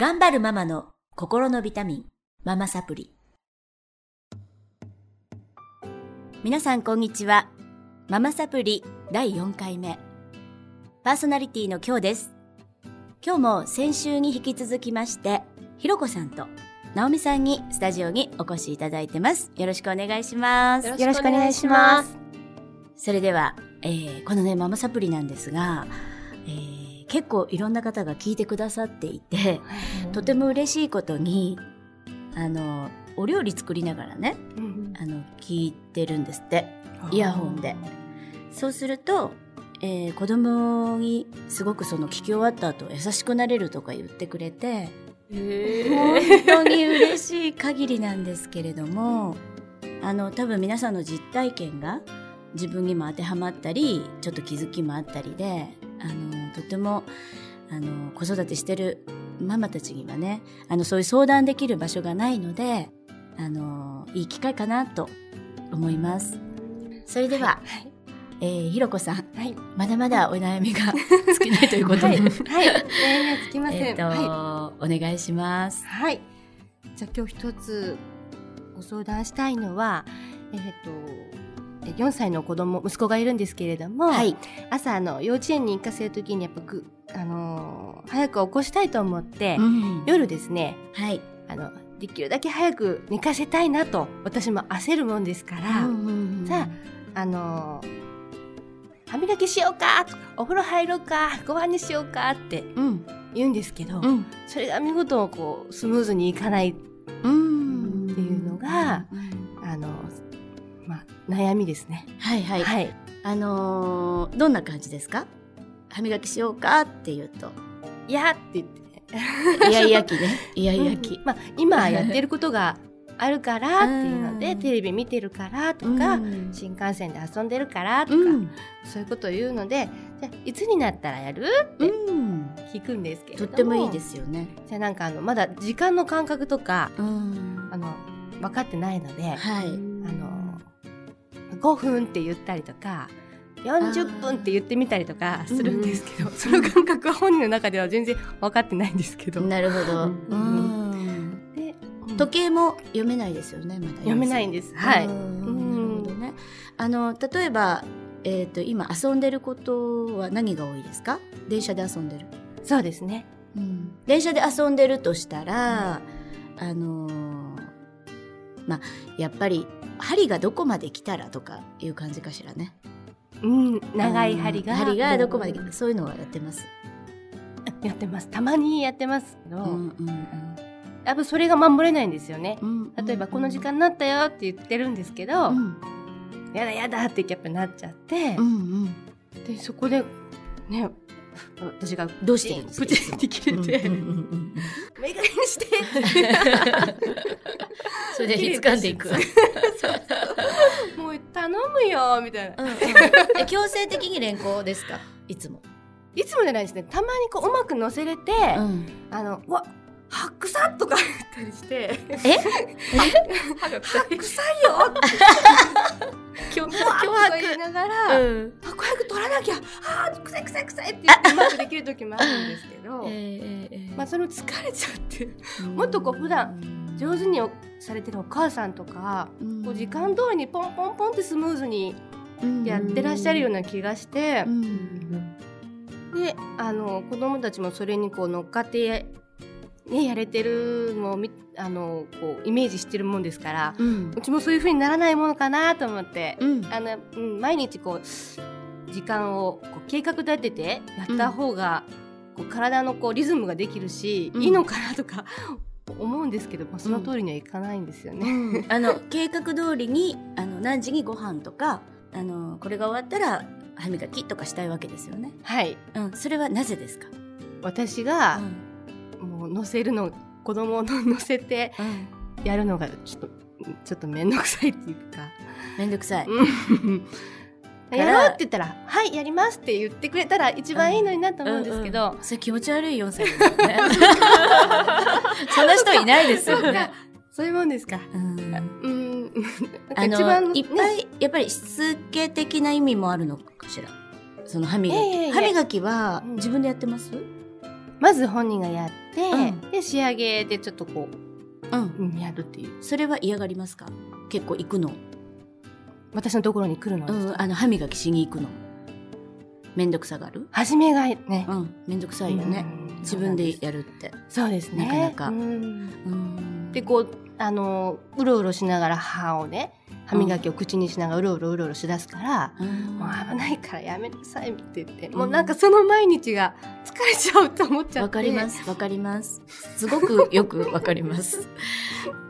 頑張るママの心のビタミン、ママサプリ。皆さんこんにちは。ママサプリ第4回目。パーソナリティの今日です。今日も先週に引き続きまして、ひろこさんと直美さんにスタジオにお越しいただいてます。よろしくお願いします。よろしくお願いします。それでは、えーこのね、ママサプリなんですが、えー結構いろんな方が聞いてくださっていて、とても嬉しいことに、あの、お料理作りながらね、うんあの、聞いてるんですって。イヤホンで。そうすると、えー子供にすごくその聞き終わった後優しくなれるとか言ってくれて、本当に嬉しい限りなんですけれども、あの、多分皆さんの実体験が自分にも当てはまったり、ちょっと気づきもあったりで、あの、とても、あの、子育てしてるママたちにはね、あの、そういう相談できる場所がないので、あの、いい機会かなと思います。それでは、はい。えーひろこさん、はい。まだまだお悩みが 尽きないということで、はい。はい。悩みはつきません。えっと、はお願いしますい。。はい。じゃあ今日一つご相談したいのは、えっ、と、4歳の子供、息子がいるんですけれども、はい。朝あの幼稚園に行かせるときにやっぱぐ、あのー早く起こしたいと思って、うん夜ですね、はい。あの、できるだけ早く寝かせたいなと、私も焦るもんですから、さあのー歯磨きしようかとか、お風呂入ろうか、ご飯にしようかってうん。言うんですけど、うん。それが見事こう、スムーズにいかない、うん。っていうのがうんあの、まあ、悩みですね。はいはい。はい。あのーどんな感じですか？歯磨きしようかって言うと。いやって言ってね。イヤイヤ期ね。イヤイヤ期。まあ、今やってることがあるからっていうので、うんテレビ見てるからとか、うん新幹線で遊んでるからとか、うん。そういうことを言うので、じゃあいつになったらやる？ってうん。聞くんですけれども。とってもいいですよね。じゃあなんかあの、まだ時間の感覚とか、うんあ。の、分かってないので、はい。あの、5分って言ったりとか、40分って言ってみたりとかするんですけど、その感覚は本人の中では全然分かってないんですけど。なるほど。ううん。で、時計も読めないですよね、まだ。読めないんです。はい。うんなるほどね。あの、例えば、えっ、と、今遊んでることは何が多いですか？電車で遊んでる。そうですね。うん。電車で遊んでるとしたら、あのーまあ、やっぱり、針がどこまで来たらとかいう感じかしらね。うん、長い針が。うん針がどこまで来たら、そういうのはやってます。やってます。たまにやってますけど、うんうんやっぱそれが守れないんですよね。うん。例えば、この時間になったよって言ってるんですけど、うん。やだやだってやっぱなっちゃってう、んうん。で、そこで、ね、私がどうしてプチって切れて、うんうんうんうん メガしてって それで引っ掴んでいく。もう頼むよみたいな。うんうんえ強制的に連行ですか？いつも。いつもじゃないですね。たまにこううまく乗せれて、ん。あの、うわ、歯臭っとか言ったりして、え？歯が臭い。臭いよって脅うわーとか言いながら、うん。あ、早く取らなきゃ、あー、臭い臭い臭いって言ってうまくできる時もあるんですけど、ええまあその疲れちゃって、もっとこう普段上手におされてるお母さんとか、こう時間通りにポンポンポンってスムーズにやってらっしゃるような気がしてう、ん。で、あの、子供たちもそれにこう乗っかって、ね、やれてるのをみ、あの、こう、イメージしてるもんですから、うん。うちもそういう風にならないものかなと思って、うん。あの、うん、毎日こう、時間をこう計画立ててやった方が、こう体のこうリズムができるし、うん。いいのかなとか思うんですけど、まあ、その通りにはいかないんですよね。あの計画通りにあの何時にご飯とかあのこれが終わったら歯磨きとかしたいわけですよね。はい。うん、それはなぜですか？私がう、んもう乗せるの、子供を乗せてうん、やるのがちょっと、ちょっとめんどくさいっていうか、めんどくさい。やろうって言ったら、はい、やりますって言ってくれたら一番いいのになと思うんですけど、うんうんそれ気持ち悪い4歳ね。そんな人いないですよね。そういうもんですか。うん。うん。なん一番のいっぱねい、やっぱりしつけ的な意味もあるのかしら？その歯磨き。いやいやいや。歯磨きはうん。自分でやってます、まず本人がやって、うん。で仕上げでちょっとこうん。う、うんやるっていう。それは嫌がりますか？結構行くの？私のところに来るのですか、うん、あの歯磨きしに行くの。めんどくさがる？初めがね、うんめんどくさいよね、うん。自分でやるって。そうですね。なかなか。うん。うん。でこうあのうろうろしながら歯をね歯磨きを口にしながらうろうろうろうろしだすから、うん。もう危ないからやめなさいって言って、もうなんかその毎日が疲れちゃうと思っちゃって。わかります。わかります。すごく よくわかります。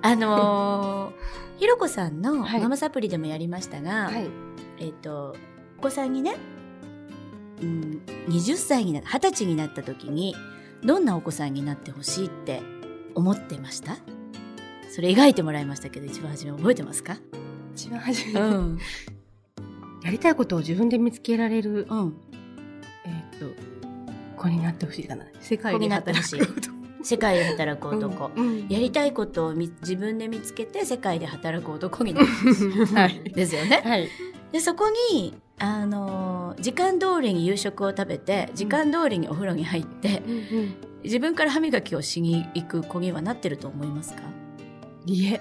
あのーひろこさんのはい。ママサプリでもやりましたが、はい。えっ、とお子さんにね、うん、20歳にな20歳になった時にどんなお子さんになってほしいって思ってました？それ描いてもらいましたけど一番初め覚えてますか？一番初め、ん。やりたいことを自分で見つけられる、うん。えーっと子になってほしいかな。世界で働くこと。世界で働く男、うんやりたいことをみ自分で見つけて世界で働く男になってほしいはい。ですよね。はい。でそこにあのー時間通りに夕食を食べて時間通りにお風呂に入って、自分から歯磨きをしに行く子にはなってると思いますか？いえ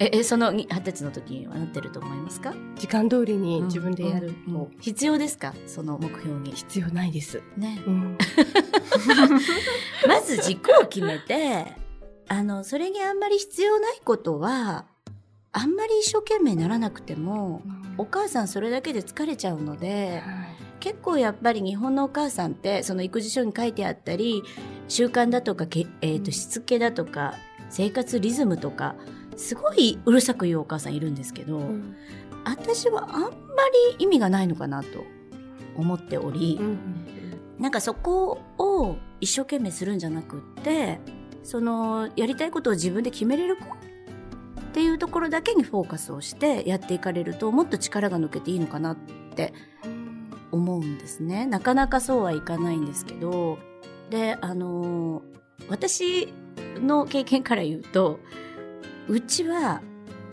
ええその二十歳の時にはなってると思いますか？時間通りに自分でやる。うん。うん。も必要ですか？その目標に。必要ないです、ね、うん、まず軸を決めてあのそれにあんまり必要ないことはあんまり一生懸命ならなくてもお母さんそれだけで疲れちゃうので結構やっぱり日本のお母さんってその育児書に書いてあったり習慣だとかけ、えーとしつけだとか生活リズムとかすごいうるさく言うお母さんいるんですけど、うん。私はあんまり意味がないのかなと思っており、なんかそこを一生懸命するんじゃなくってそのやりたいことを自分で決めれる子っていうところだけにフォーカスをしてやっていかれるともっと力が抜けていいのかなって思うんですね。なかなかそうはいかないんですけど。であの私の経験から言うとうちは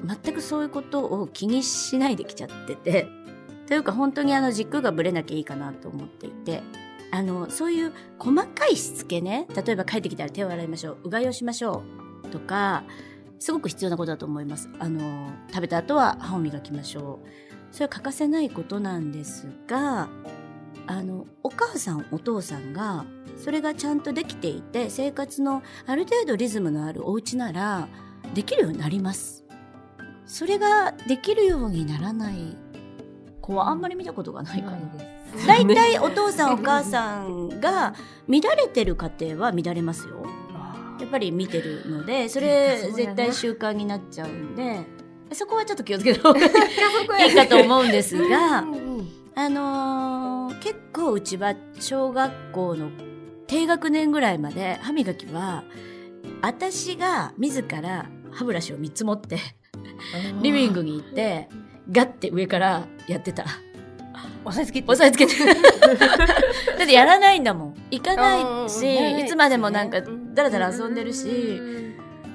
全くそういうことを気にしないできちゃっててというか本当にあの軸がぶれなきゃいいかなと思っていてあのそういう細かいしつけね例えば帰ってきたら手を洗いましょううがいをしましょうとかすごく必要なことだと思います。あの食べた後は歯を磨きましょう。それは欠かせないことなんですがあのお母さんお父さんがそれがちゃんとできていて生活のある程度リズムのあるお家ならできるようになります。それができるようにならない。子はあんまり見たことがないかな大体お父さんお母さんが乱れてる家庭は乱れますよ。やっぱり見てるのでそれ絶対習慣になっちゃうんで。そこはちょっと気をつけた方がいいかと思うんですがあのー結構うちは小学校の低学年ぐらいまで歯磨きは私が自ら歯ブラシを3つ持ってリビングに行ってガッて上からやってた。押さえつけて。押さえつけて。だってやらないんだもん。行かないしいつまでもなんかだらだら遊んでるし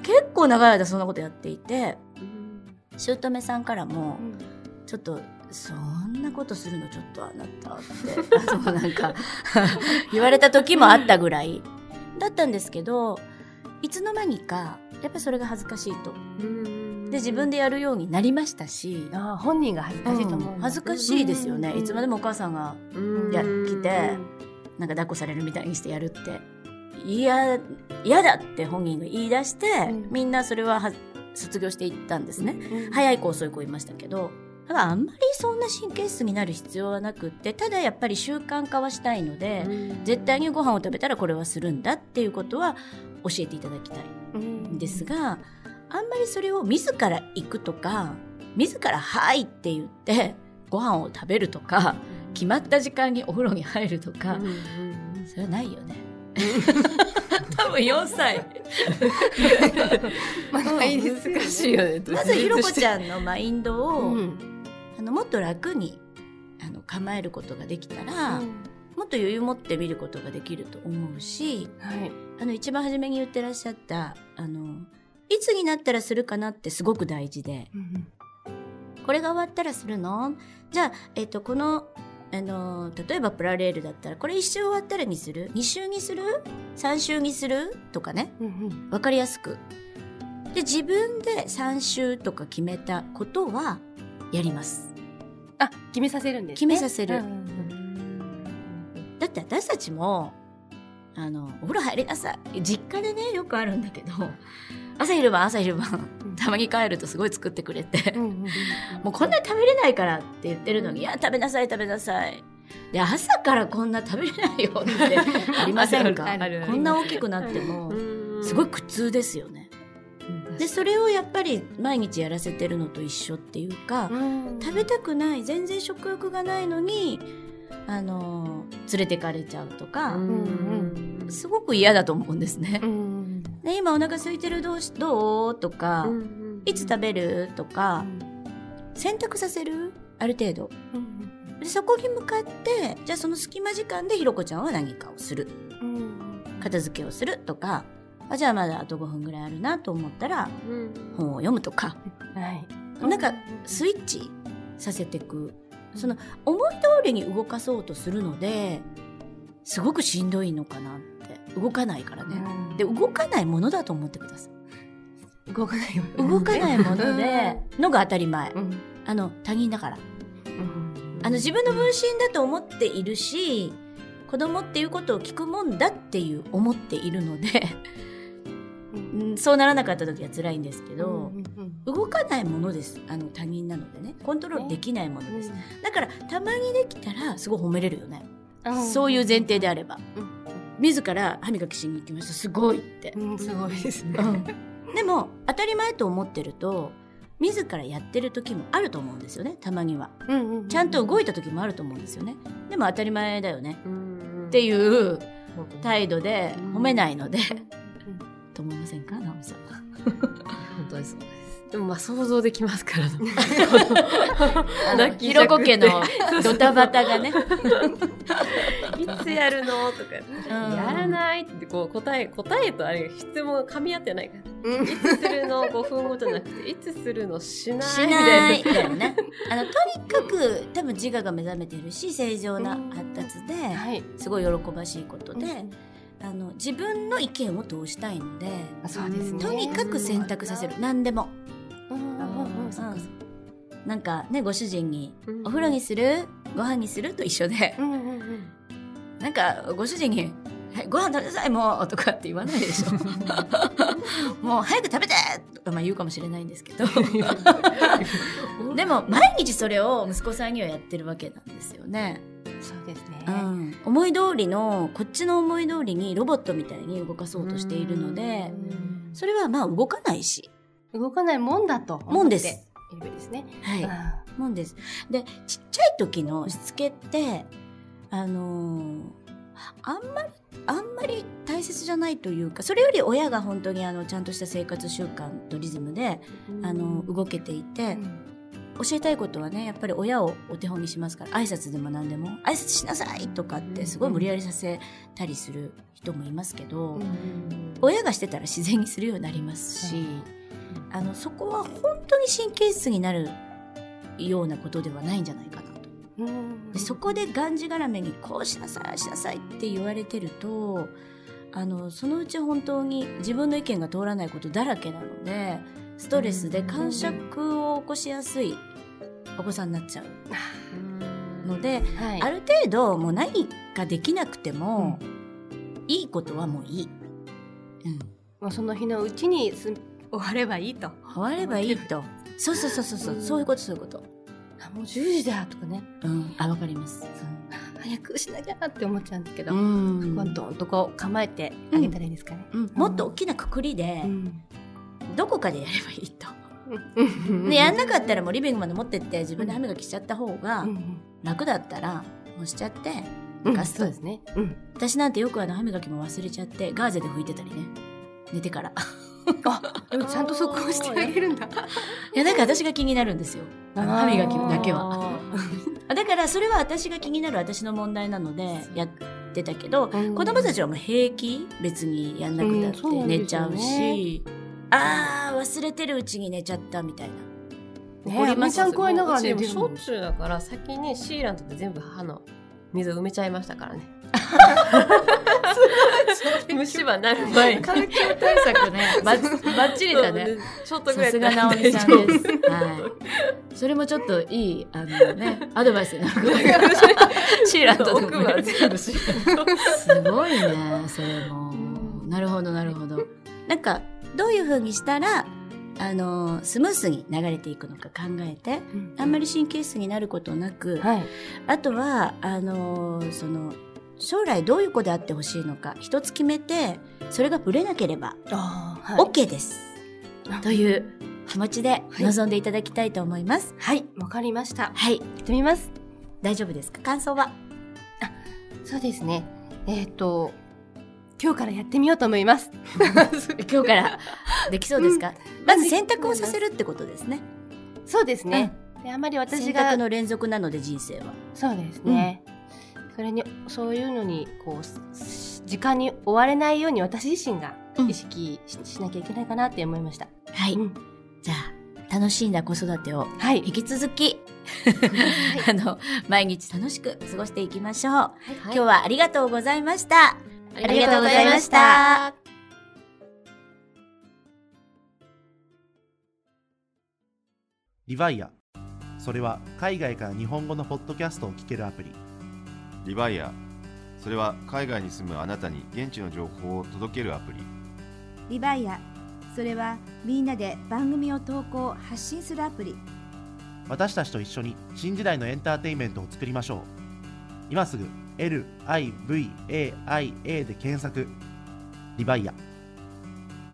結構長い間そんなことやっていて姑さんからもちょっとそんなことするのちょっとあなたって あのなんか言われた時もあったぐらいだったんですけどいつの間にかやっぱりそれが恥ずかしいと。で自分でやるようになりましたし、ああ本人が恥ずかしいと思う、うん恥ずかしいですよね、いつまでもお母さんがや来てなんか抱っこされるみたいにしてやるって。嫌嫌だって本人が言い出して、うん。みんなそれはは卒業していったんですね、うん。早い子遅い子いましたけど。だからあんまりそんな神経質になる必要はなくってただやっぱり習慣化はしたいので、絶対にご飯を食べたらこれはするんだっていうことは教えていただきたいん。ですが、あんまりそれを自ら行くとか自ら「はい」って言ってご飯を食べるとか決まった時間にお風呂に入るとか、それはないよね。多分4歳。まあ難しいよね。まずひろこちゃんのマインドを、うん。あのもっと楽にあの構えることができたら、もっと余裕持って見ることができると思うしはいあの一番初めに言ってらっしゃったあのいつになったらするかなってすごく大事で。これが終わったらするの？じゃあ、えっとこのあの例えばプラレールだったらこれ1周終わったらにする？2周にする？3周にする？とかね、うんうん、分かりやすく。で自分で3周とか決めたことはやります。あ決めさせるんです、ね、決めさせる、うんうん、だって私たちもあのお風呂入りなさい。実家でねよくあるんだけど 朝昼晩朝昼晩たまに帰るとすごい作ってくれて、もうこんなに食べれないからって言ってるのに、いや食べなさい食べなさい。で朝からこんな食べれないよって ありませんか？こんな大きくなってもすごい苦痛ですよね。でそれをやっぱり毎日やらせてるのと一緒っていうか、食べたくない全然食欲がないのにあの連れてかれちゃうとか、すごく嫌だと思うんですね。で今お腹空いてる？どうしどう？とか、いつ食べる？とか、選択させる？ある程度、でそこに向かってじゃあその隙間時間でひろこちゃんは何かをする、片付けをする？とかあじゃあまだあと5分ぐらいあるなと思ったら、本を読むとか、はい、なんかスイッチさせていくその思い通りに動かそうとするのですごくしんどいのかなって。動かないからね、うん、で動かないものだと思ってください。動かないもの動かないものでのが当たり前、うん、あの他人だから、あの自分の分身だと思っているし子供っていうことを聞くもんだっていう思っているのでそうならなかった時は辛いんですけど、動かないものです。あの他人なのでね。コントロールできないものです、だからたまにできたらすごい褒めれるよね、そういう前提であれば、自ら歯磨きしに行きました。すごいって、すごいですね、でも当たり前と思ってると自らやってる時もあると思うんですよね。たまには、ちゃんと動いた時もあると思うんですよね。でも当たり前だよね、っていう態度で褒めないので、と思いませんか？直美さん。本当ですでもまあ想像できますから ひろこ家のドタバタがね。いつやるの？とか、やらない？ってこう答え答えとあれ質問が噛み合ってないから、いつするの？5分後じゃなくていつするの？しない。しない。だよね。あのとにかく多分自我が目覚めてるし正常な発達で、はい、すごい喜ばしいことで。うんあの自分の意見を通したいのでそうです、ね、とにかく選択させる。何でも。なんかねご主人に「お風呂にする？ご飯にする?」と一緒で、なんかご主人に「はい、ご飯食べなさいもう」とかって言わないでしょ。もう早く食べて！とかまあ言うかもしれないんですけど。でも毎日それを息子さんにはやってるわけなんですよね。そうですね、うん、思い通りのこっちの思い通りにロボットみたいに動かそうとしているのでそれはまあ動かないし。動かないもんだともんです。いるですね。はい。もんです。でちっちゃい時のしつけってあのー、あんまりあんまり大切じゃないというかそれより親が本当にあのちゃんとした生活習慣とリズムで、あの動けていて、うん、教えたいことはねやっぱり親をお手本にしますから。挨拶でも何でも。挨拶しなさいとかってすごい無理やりさせたりする人もいますけど、親がしてたら自然にするようになりますし、あのそこは本当に神経質になるようなことではないんじゃないかなと。でそこでがんじがらめにこうしなさいしなさいって言われてるとあのそのうち本当に自分の意見が通らないことだらけなのでストレスで感触を起こしやすいお子さんになっちゃうので、はい、ある程度もう何かできなくても、うん、いいことはもういい。うん、もうその日のうちに終わればいいと。終わればいいと。そうそうそうそう、うん、そういうことそういうこと。あもう10時だとかね。うん、あわかります。早くしなきゃって思っちゃうんですけど、うん、どんとこう構えてあげたらいいですかね。うん、もっと大きなくくりで、どこかでやればいいと。でやんなかったらもうリビングまで持ってって自分で歯磨きしちゃった方が楽だったらもうしちゃってガスト、そうですね、うん、私なんてよくあの歯磨きも忘れちゃってガーゼで拭いてたりね。寝てから。あでもちゃんとそこをしてあげるんだ。いやなんか私が気になるんですよ。歯磨きだけは。だからそれは私が気になる私の問題なのでやってたけど、子供たちはもう平気？別にやんなくたって寝ちゃうし、うんああ忘れてるうちに寝ちゃったみたいな。怒りますちゃん怖いのがねしょっちゅうだから先にシーラントで全部歯の水埋めちゃいましたからね。虫歯なる前に。環境対策ね。ばばっちりだね。ちょっとぐらいさすが直美さんです。はい。それもちょっといいあのねアドバイスになる シーラント奥歯全部シーラントすごいねそれも。なるほどなるほど。なんかどういうふうにしたらあのスムースに流れていくのか考えて、うん、あんまり神経質になることなく、はい、あとはあのその将来どういう子であってほしいのか一つ決めてそれがぶれなければ OK です、はい、という気持ちで臨んでいただきたいと思います。はい。わ、かりました。はい。やってみます。大丈夫ですか？感想は？あそうですね。えっ、ー、と今日からやってみようと思います。今日からできそうですか、うん、まず選択をさせるってことですね。そうですね、うん、であまり私が選択の連続なので人生は。そうですね、うん、それにそういうのにこう時間に追われないように私自身が意識し,、なきゃいけないかなって思いました。はい、じゃあ楽しんだ子育てを引き続き、はい、あの毎日楽しく過ごしていきましょう、はい、今日はありがとうございました、ありがとうございました。リヴァイア。それは海外から日本語のポッドキャストを聞けるアプリ。リヴァイア。それは海外に住むあなたに現地の情報を届けるアプリ。リヴァイア。それはみんなで番組を投稿発信するアプリ。私たちと一緒に新時代のエンターテインメントを作りましょう。今すぐ LIVAIA で検索。リバイア。